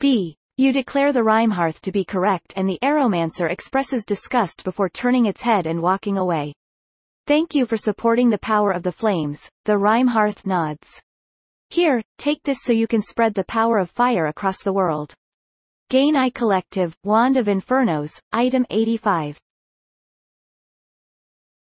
B. You declare the Rhymehearth to be correct and the Aeromancer expresses disgust before turning its head and walking away. Thank you for supporting the power of the flames, the Rhymehearth nods. Here, take this so you can spread the power of fire across the world. Gain I Collective, Wand of Infernos, Item 85.